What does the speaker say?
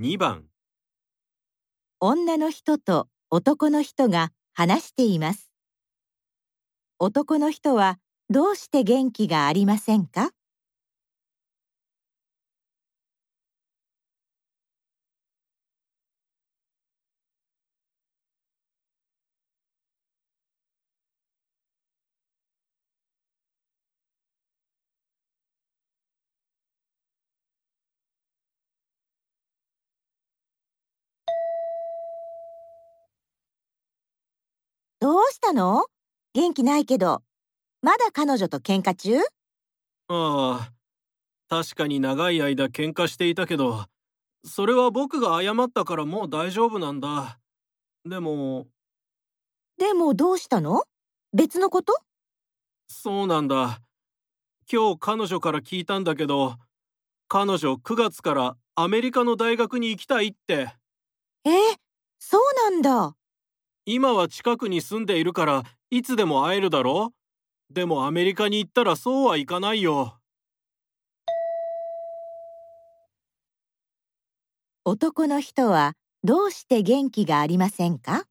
2番女の人と男の人が話しています。男の人はどうして元気がありませんか？どうしたの？元気ないけど。まだ彼女と喧嘩中？ああ確かに長い間喧嘩していたけどそれは僕が謝ったからもう大丈夫なんだ。でもでもどうしたの？別のこと？そうなんだ。今日彼女から聞いたんだけど彼女9月からアメリカの大学に行きたいって。えー、そうなんだ。今は近くに住んでいるからいつでも会えるだろでもアメリカに行ったらそうはいかないよ。男の人はどうして元気がありませんか？